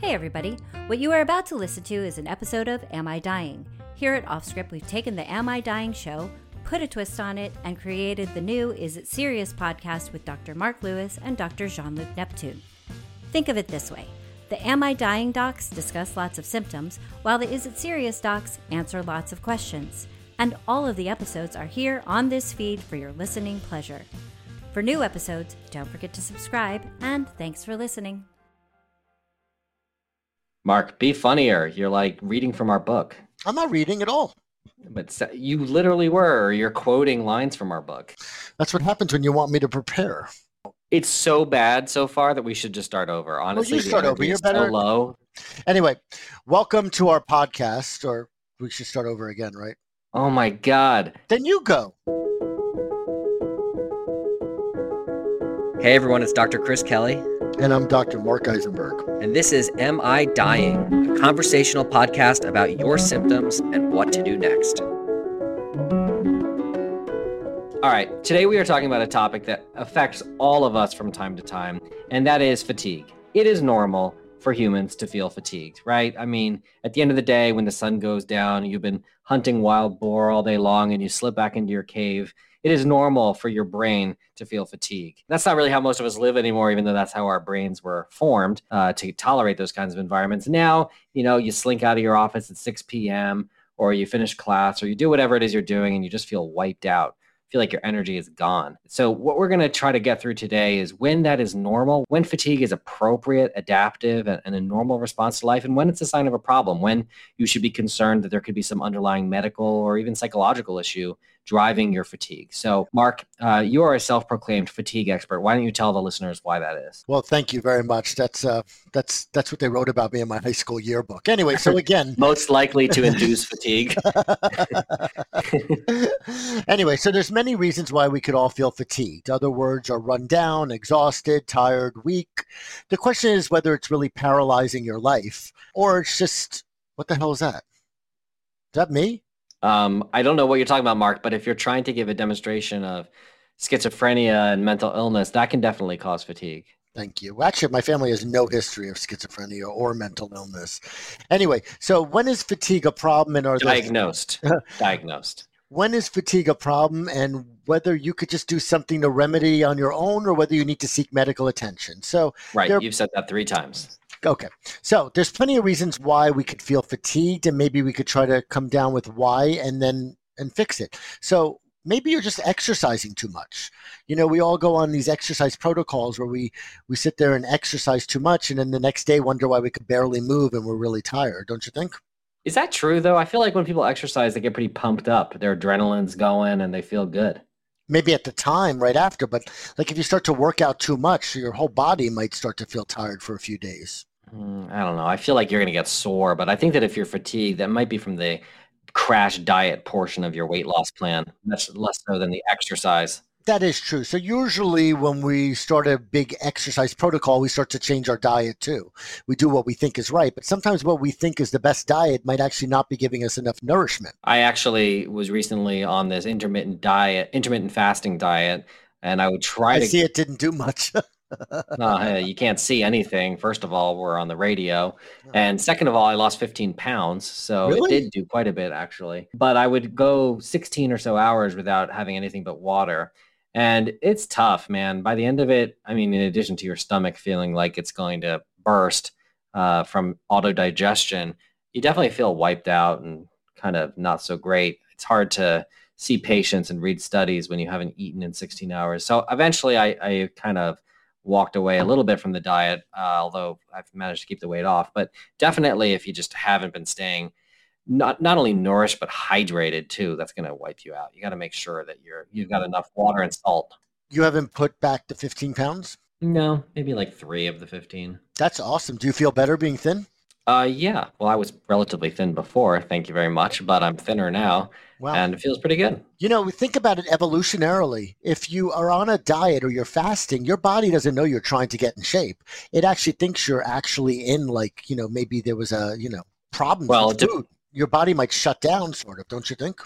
Hey, everybody. What you are about to listen to is an episode of Am I Dying? Here at Offscript, we've taken the Am I Dying show, put a twist on it, and created the new Is It Serious podcast with Dr. Mark Lewis and Dr. Jean Luc Neptune. Think of it this way the Am I Dying docs discuss lots of symptoms, while the Is It Serious docs answer lots of questions. And all of the episodes are here on this feed for your listening pleasure. For new episodes, don't forget to subscribe, and thanks for listening. Mark, be funnier. You're like reading from our book. I'm not reading at all. But you literally were. You're quoting lines from our book. That's what happens when you want me to prepare. It's so bad so far that we should just start over. Honestly, well, you start over. You're better. So low. Anyway, welcome to our podcast, or we should start over again, right? Oh my God. Then you go. Hey everyone, it's Dr. Chris Kelly. And I'm Dr. Mark Eisenberg. And this is Am I Dying? A conversational podcast about your symptoms and what to do next. All right, today we are talking about a topic that affects all of us from time to time, and that is fatigue. It is normal for humans to feel fatigued, right? I mean, at the end of the day, when the sun goes down, you've been hunting wild boar all day long and you slip back into your cave it is normal for your brain to feel fatigue. That's not really how most of us live anymore, even though that's how our brains were formed uh, to tolerate those kinds of environments. Now, you know, you slink out of your office at 6 p.m. or you finish class or you do whatever it is you're doing and you just feel wiped out feel like your energy is gone. So, what we're going to try to get through today is when that is normal, when fatigue is appropriate, adaptive, and, a normal response to life, and when it's a sign of a problem, when you should be concerned that there could be some underlying medical or even psychological issue driving your fatigue. So, Mark, uh, you are a self-proclaimed fatigue expert. Why don't you tell the listeners why that is? Well, thank you very much. That's uh, that's that's what they wrote about me in my high school yearbook. Anyway, so again, most likely to induce fatigue. anyway, so there's many reasons why we could all feel fatigued. Other words are run down, exhausted, tired, weak. The question is whether it's really paralyzing your life or it's just what the hell is that? Is that me? Um, I don't know what you're talking about, Mark, but if you're trying to give a demonstration of schizophrenia and mental illness, that can definitely cause fatigue. Thank you. Actually, my family has no history of schizophrenia or mental illness. Anyway, so when is fatigue a problem and are diagnosed? diagnosed when is fatigue a problem and whether you could just do something to remedy on your own or whether you need to seek medical attention. So, right, there, you've said that three times. Okay. So, there's plenty of reasons why we could feel fatigued and maybe we could try to come down with why and then and fix it. So, maybe you're just exercising too much. You know, we all go on these exercise protocols where we we sit there and exercise too much and then the next day wonder why we could barely move and we're really tired, don't you think? Is that true though? I feel like when people exercise, they get pretty pumped up. Their adrenaline's going and they feel good. Maybe at the time, right after, but like if you start to work out too much, your whole body might start to feel tired for a few days. Mm, I don't know. I feel like you're going to get sore, but I think that if you're fatigued, that might be from the crash diet portion of your weight loss plan. much less so than the exercise. That is true. So usually when we start a big exercise protocol, we start to change our diet too. We do what we think is right, but sometimes what we think is the best diet might actually not be giving us enough nourishment. I actually was recently on this intermittent diet, intermittent fasting diet, and I would try I to see it didn't do much. uh, you can't see anything. First of all, we're on the radio. And second of all, I lost 15 pounds. So really? it did do quite a bit, actually. But I would go 16 or so hours without having anything but water. And it's tough, man. By the end of it, I mean, in addition to your stomach feeling like it's going to burst uh, from auto digestion, you definitely feel wiped out and kind of not so great. It's hard to see patients and read studies when you haven't eaten in 16 hours. So eventually, I, I kind of walked away a little bit from the diet, uh, although I've managed to keep the weight off. But definitely, if you just haven't been staying not not only nourished but hydrated too. That's going to wipe you out. You got to make sure that you're you've got enough water and salt. You haven't put back the 15 pounds? No, maybe like three of the 15. That's awesome. Do you feel better being thin? Uh, yeah. Well, I was relatively thin before. Thank you very much, but I'm thinner now, wow. and it feels pretty good. You know, think about it evolutionarily. If you are on a diet or you're fasting, your body doesn't know you're trying to get in shape. It actually thinks you're actually in, like, you know, maybe there was a, you know, problem. Well, with food your body might shut down, sort of, don't you think?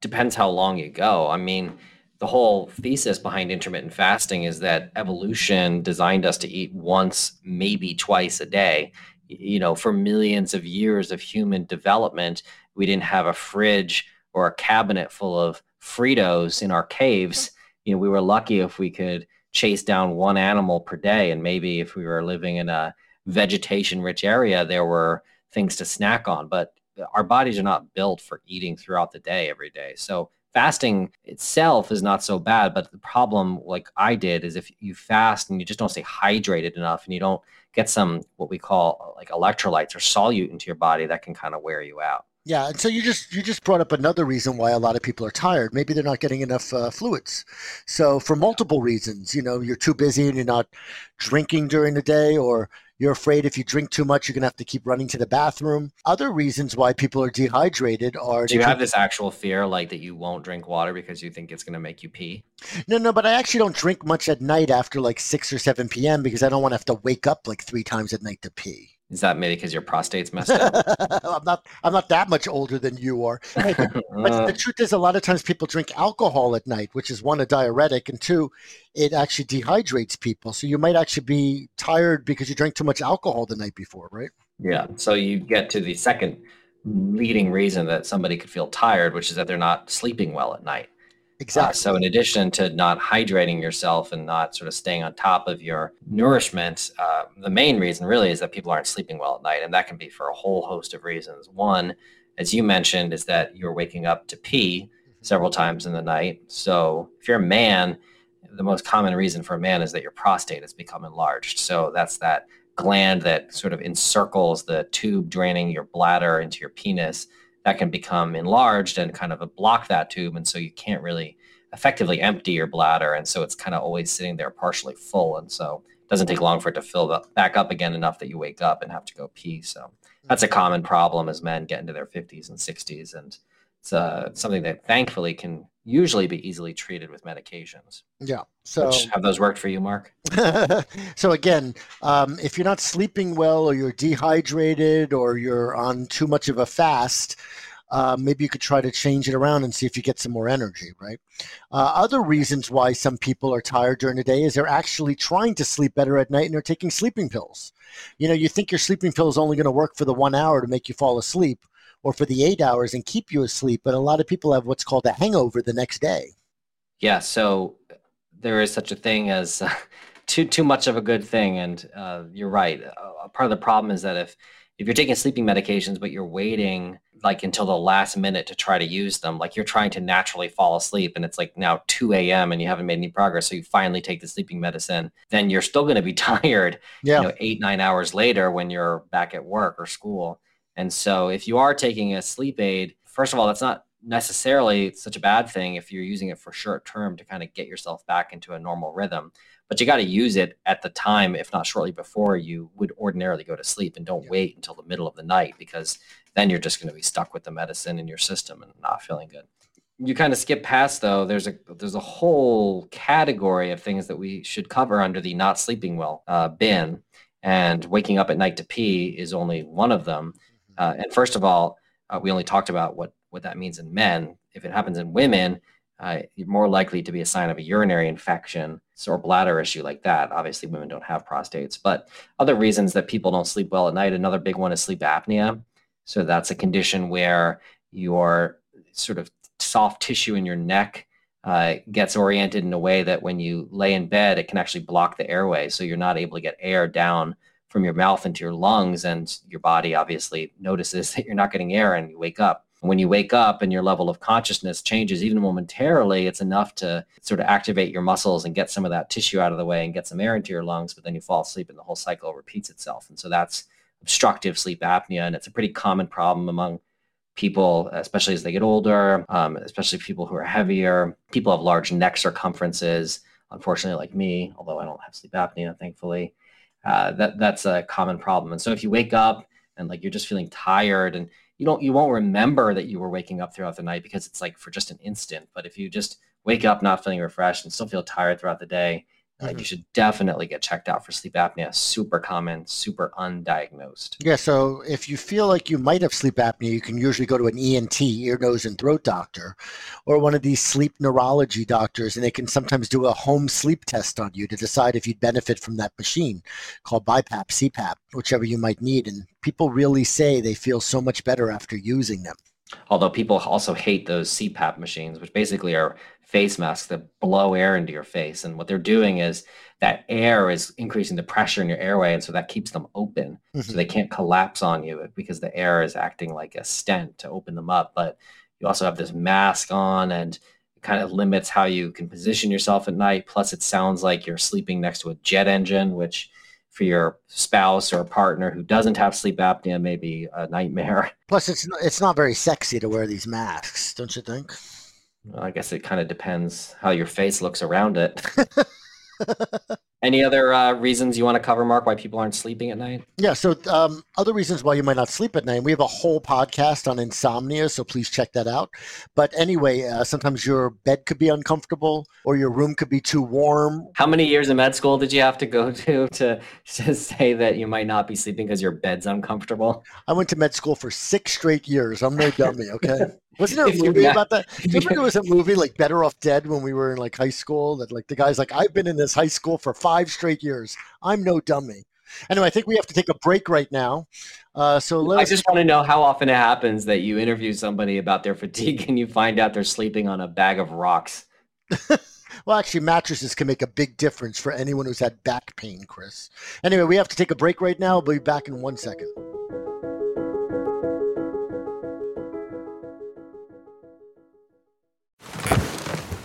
Depends how long you go. I mean, the whole thesis behind intermittent fasting is that evolution designed us to eat once, maybe twice a day. you know, for millions of years of human development, we didn't have a fridge or a cabinet full of Fritos in our caves. You know, we were lucky if we could chase down one animal per day. And maybe if we were living in a vegetation rich area, there were things to snack on. But our bodies are not built for eating throughout the day every day. So fasting itself is not so bad. But the problem, like I did, is if you fast and you just don't stay hydrated enough and you don't get some what we call like electrolytes or solute into your body, that can kind of wear you out. Yeah, and so you just you just brought up another reason why a lot of people are tired. Maybe they're not getting enough uh, fluids. So for multiple reasons, you know, you're too busy and you're not drinking during the day, or you're afraid if you drink too much, you're going to have to keep running to the bathroom. Other reasons why people are dehydrated are. Do you have this actual fear, like that you won't drink water because you think it's going to make you pee? No, no, but I actually don't drink much at night after like six or seven p.m. because I don't want to have to wake up like three times at night to pee. Is that maybe because your prostate's messed up? I'm not. I'm not that much older than you are. Hey, but, but, uh. the truth is, a lot of times people drink alcohol at night, which is one a diuretic, and two, it actually dehydrates people. So you might actually be tired because you drank too much alcohol the night before, right? Yeah. So you get to the second leading reason that somebody could feel tired, which is that they're not sleeping well at night. Exactly. Uh, so, in addition to not hydrating yourself and not sort of staying on top of your nourishment, uh, the main reason really is that people aren't sleeping well at night. And that can be for a whole host of reasons. One, as you mentioned, is that you're waking up to pee mm-hmm. several times in the night. So, if you're a man, the most common reason for a man is that your prostate has become enlarged. So, that's that gland that sort of encircles the tube draining your bladder into your penis that can become enlarged and kind of block that tube. And so you can't really effectively empty your bladder. And so it's kind of always sitting there partially full. And so it doesn't take long for it to fill back up again enough that you wake up and have to go pee. So that's a common problem as men get into their 50s and 60s. And it's uh, something that thankfully can usually be easily treated with medications. Yeah. So Which, have those worked for you, Mark? so again, um, if you're not sleeping well, or you're dehydrated, or you're on too much of a fast, uh, maybe you could try to change it around and see if you get some more energy, right? Uh, other reasons why some people are tired during the day is they're actually trying to sleep better at night and they're taking sleeping pills. You know, you think your sleeping pill is only going to work for the one hour to make you fall asleep or for the eight hours and keep you asleep. But a lot of people have what's called a hangover the next day. Yeah. So there is such a thing as uh, too too much of a good thing, and uh, you're right. Uh, part of the problem is that if if you're taking sleeping medications but you're waiting like until the last minute to try to use them like you're trying to naturally fall asleep and it's like now 2 a.m and you haven't made any progress so you finally take the sleeping medicine then you're still going to be tired yeah. you know eight nine hours later when you're back at work or school and so if you are taking a sleep aid, first of all, that's not necessarily such a bad thing if you're using it for short term to kind of get yourself back into a normal rhythm. But you got to use it at the time, if not shortly before you would ordinarily go to sleep, and don't yeah. wait until the middle of the night because then you're just going to be stuck with the medicine in your system and not feeling good. You kind of skip past though. There's a there's a whole category of things that we should cover under the not sleeping well uh, bin, and waking up at night to pee is only one of them. Uh, and first of all, uh, we only talked about what what that means in men. If it happens in women, uh, you're more likely to be a sign of a urinary infection or bladder issue like that. Obviously, women don't have prostates, but other reasons that people don't sleep well at night. Another big one is sleep apnea. So that's a condition where your sort of soft tissue in your neck uh, gets oriented in a way that when you lay in bed, it can actually block the airway. So you're not able to get air down from your mouth into your lungs and your body obviously notices that you're not getting air and you wake up. When you wake up and your level of consciousness changes even momentarily it's enough to sort of activate your muscles and get some of that tissue out of the way and get some air into your lungs but then you fall asleep and the whole cycle repeats itself. And so that's obstructive sleep apnea and it's a pretty common problem among people especially as they get older um, especially people who are heavier. People have large neck circumferences unfortunately like me although i don't have sleep apnea thankfully uh, that that's a common problem. And so if you wake up and like you're just feeling tired and you don't you won't remember that you were waking up throughout the night because it's like for just an instant. But if you just wake up not feeling refreshed and still feel tired throughout the day, mm-hmm. you should definitely get checked out for sleep apnea. Super common, super undiagnosed. Yeah. So if you feel like you might have sleep apnea, you can usually go to an ENT, ear, nose, and throat doctor, or one of these sleep neurology doctors, and they can sometimes do a home sleep test on you to decide if you'd benefit from that machine called BiPAP, CPAP, whichever you might need. And people really say they feel so much better after using them. Although people also hate those CPAP machines, which basically are face masks that blow air into your face. And what they're doing is that air is increasing the pressure in your airway. And so that keeps them open. Mm-hmm. So they can't collapse on you because the air is acting like a stent to open them up. But you also have this mask on and it kind of limits how you can position yourself at night. Plus, it sounds like you're sleeping next to a jet engine, which for your spouse or a partner who doesn't have sleep apnea may be a nightmare. Plus, it's it's not very sexy to wear these masks, don't you think? Well, I guess it kind of depends how your face looks around it. Any other uh, reasons you want to cover, Mark, why people aren't sleeping at night? Yeah. So, um, other reasons why you might not sleep at night. We have a whole podcast on insomnia, so please check that out. But anyway, uh, sometimes your bed could be uncomfortable or your room could be too warm. How many years of med school did you have to go to to, to say that you might not be sleeping because your bed's uncomfortable? I went to med school for six straight years. I'm no dummy, okay? Wasn't there a movie about that? Do you Remember there was a movie like Better Off Dead when we were in like high school that like the guy's like, I've been in this high school for five straight years. I'm no dummy. Anyway, I think we have to take a break right now. Uh, so I just want to know how often it happens that you interview somebody about their fatigue and you find out they're sleeping on a bag of rocks. well, actually, mattresses can make a big difference for anyone who's had back pain, Chris. Anyway, we have to take a break right now. We'll be back in one second.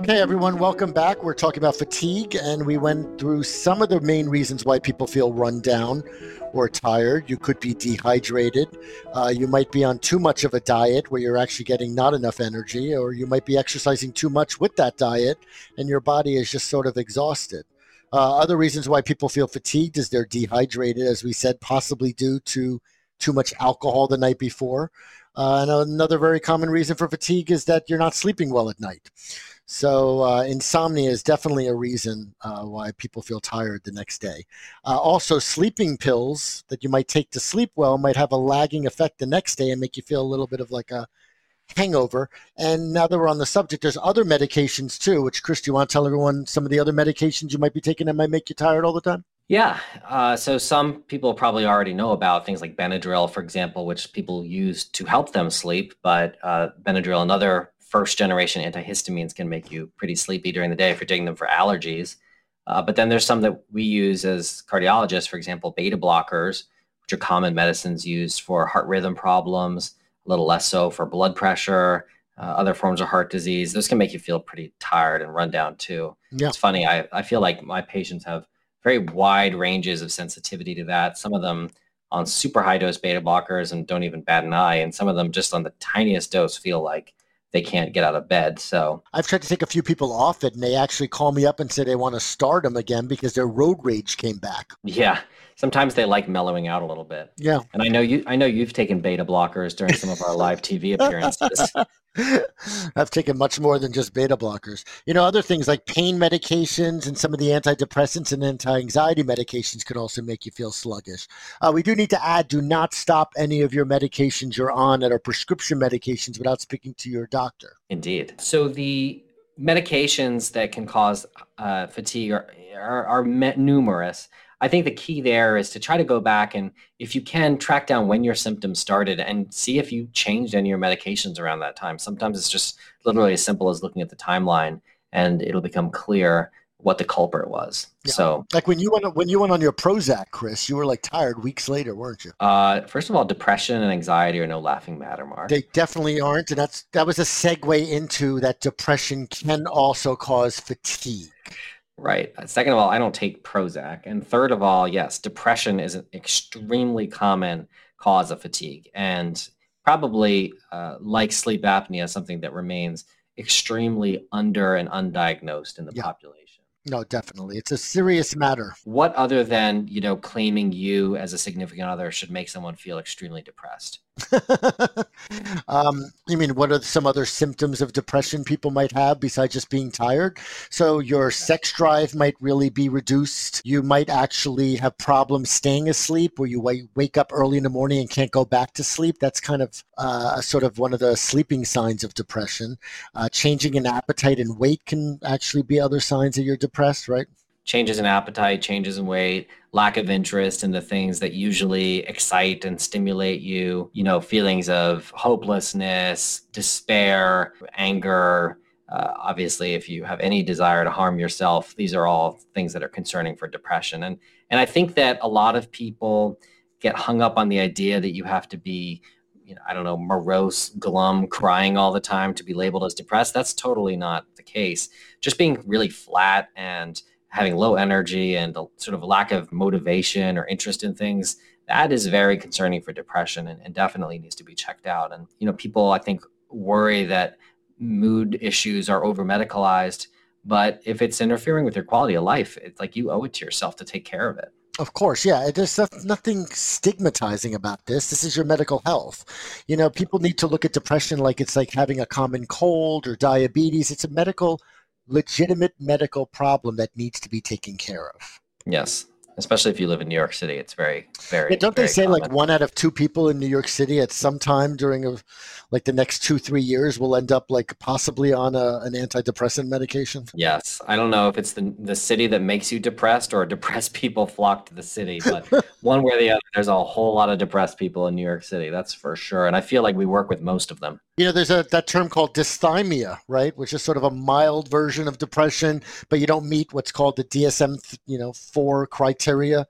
Okay, everyone, welcome back. We're talking about fatigue, and we went through some of the main reasons why people feel run down or tired. You could be dehydrated. Uh, you might be on too much of a diet where you're actually getting not enough energy, or you might be exercising too much with that diet, and your body is just sort of exhausted. Uh, other reasons why people feel fatigued is they're dehydrated, as we said, possibly due to too much alcohol the night before. Uh, and another very common reason for fatigue is that you're not sleeping well at night. So uh, insomnia is definitely a reason uh, why people feel tired the next day. Uh, also, sleeping pills that you might take to sleep well might have a lagging effect the next day and make you feel a little bit of like a hangover. And now that we're on the subject, there's other medications too. Which Chris, do you want to tell everyone some of the other medications you might be taking that might make you tired all the time? Yeah. Uh, so some people probably already know about things like Benadryl, for example, which people use to help them sleep. But uh, Benadryl and other first generation antihistamines can make you pretty sleepy during the day if you're taking them for allergies. Uh, but then there's some that we use as cardiologists, for example, beta blockers, which are common medicines used for heart rhythm problems, a little less so for blood pressure, uh, other forms of heart disease. Those can make you feel pretty tired and run down too. Yeah. It's funny. I, I feel like my patients have very wide ranges of sensitivity to that. Some of them on super high dose beta blockers and don't even bat an eye. And some of them just on the tiniest dose feel like they can't get out of bed. So I've tried to take a few people off it, and they actually call me up and say they want to start them again because their road rage came back. Yeah, sometimes they like mellowing out a little bit. Yeah, and I know you. I know you've taken beta blockers during some of our live TV appearances. I've taken much more than just beta blockers. You know, other things like pain medications and some of the antidepressants and anti-anxiety medications can also make you feel sluggish. Uh, we do need to add: do not stop any of your medications you're on that are prescription medications without speaking to your doctor. Indeed. So the medications that can cause uh, fatigue are, are, are numerous. I think the key there is to try to go back and, if you can, track down when your symptoms started and see if you changed any of your medications around that time. Sometimes it's just literally as simple as looking at the timeline and it'll become clear what the culprit was. Yeah. So, Like when you went when you went on your Prozac, Chris, you were like tired weeks later, weren't you? uh, first of all, depression and anxiety are no laughing matter, Mark. They definitely aren't, and that's that was a segue into that depression can also cause fatigue. Right. Uh, Second of all, I don't take Prozac. And third of all, yes, depression is an extremely common cause of fatigue and probably, uh, like sleep apnea, something that remains extremely under and undiagnosed in the Yeah. population. No, definitely, it's a serious matter. What other than, you know, claiming you as a significant other should make someone feel extremely depressed? um, you mean what are some other symptoms of depression people might have besides just being tired? So your sex drive might really be reduced. You might actually have problems staying asleep, where you wake, up early in the morning and can't go back to sleep. That's kind of uh, sort of one of the sleeping signs of depression. Uh, changing in appetite and weight can actually be other signs that you're depressed, right? Changes in appetite, changes in weight, lack of interest in the things that usually excite and stimulate you, you know, feelings of hopelessness, despair, anger. Uh, obviously, if you have any desire to harm yourself, these are all things that are concerning for depression. And and I think that a lot of people get hung up on the idea that you have to be, you know, I don't know, morose, glum, crying all the time to be labeled as depressed. That's totally not the case. Just being really flat and having low energy and a sort of lack of motivation or interest in things that is very concerning for depression and, and definitely needs to be checked out and you know people i think worry that mood issues are over medicalized but if it's interfering with your quality of life it's like you owe it to yourself to take care of it Of course, yeah. There's nothing stigmatizing about this. This is your medical health. You know, people need to look at depression like it's like having a common cold or diabetes. It's a medical, legitimate medical problem that needs to be taken care of. yes especially if you live in new york city it's very very Yeah, don't they very say like one out of two people in New York City at some time during a, like the next two three years will end up like possibly on a, an antidepressant medication? Yes, I don't know if it's the the city that makes you depressed or depressed people flock to the city, but one way or the other, there's a whole lot of depressed people in New York City. That's for sure, and I feel like we work with most of them. You know, there's a that term called dysthymia, right, which is sort of a mild version of depression, but you don't meet what's called the DSM, you know, four criteria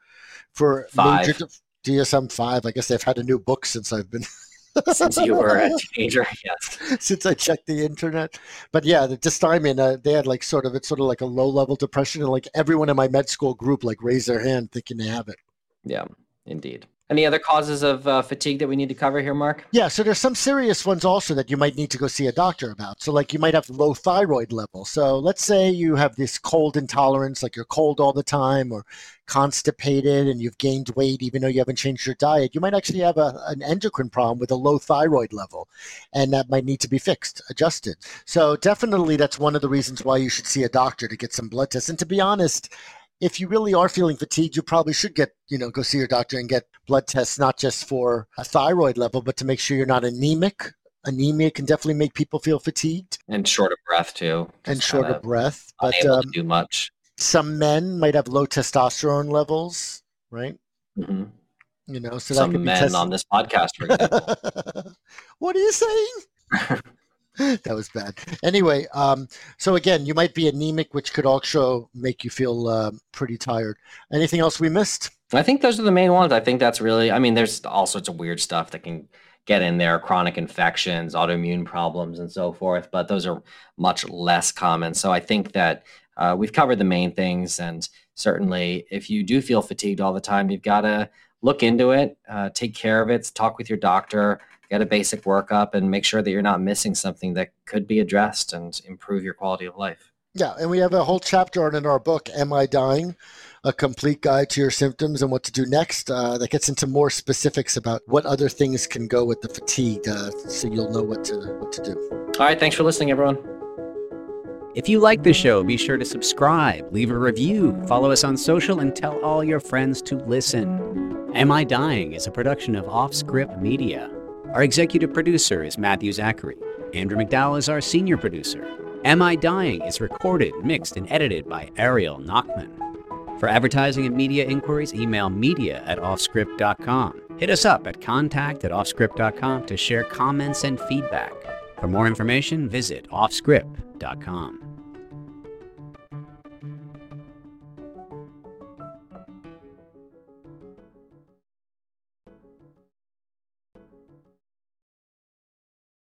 for Five. major de- DSM five. I guess they've had a new book since I've been Since you were a teenager, yes, since I checked the internet. But yeah, the dysthymia, uh, they had like sort of it's sort of like a low level depression, and like everyone in my med school group like raised their hand thinking they have it. yeah, indeed. Any other causes of uh, fatigue that we need to cover here, Mark? Yeah, so there's some serious ones also that you might need to go see a doctor about. So like you might have low thyroid level. So let's say you have this cold intolerance, like you're cold all the time or constipated and you've gained weight even though you haven't changed your diet. You might actually have a, an endocrine problem with a low thyroid level and that might need to be fixed, adjusted. So definitely that's one of the reasons why you should see a doctor to get some blood tests. And to be honest, if you really are feeling fatigued, you probably should get, you know, go see your doctor and get blood tests, not just for a thyroid level, but to make sure you're not anemic. Anemia can definitely make people feel fatigued And short of breath too, and short kinda breath. But um, to do much. some men might have low testosterone levels, right? hmm You know, so that could Some be men test- on this podcast, for example. what are you saying? that was bad. Anyway, um, so again, you might be anemic, which could also make you feel uh, pretty tired. Anything else we missed? I think those are the main ones. I think that's really, I mean, there's all sorts of weird stuff that can get in there chronic infections, autoimmune problems, and so forth, but those are much less common. So I think that uh, we've covered the main things. And certainly, if you do feel fatigued all the time, you've got to look into it, uh, take care of it, talk with your doctor, get a basic workup, and make sure that you're not missing something that could be addressed and improve your quality of life. Yeah, and we have a whole chapter on in our book, Am I Dying? A complete guide to your symptoms and what to do next. Uh, that gets into more specifics about what other things can go with the fatigue, uh, so you'll know what to what to do. All right. Thanks for listening, everyone. If you like the show, be sure to subscribe, leave a review, follow us on social, and tell all your friends to listen. Am I Dying is a production of Offscript Media. Our executive producer is Matthew Zachary. Andrew McDowell is our senior producer. Am I Dying is recorded, mixed, and edited by Ariel Nachman. For advertising and media inquiries, email media at offscript.com. Hit us up at contact at offscript.com to share comments and feedback. For more information, visit offscript.com.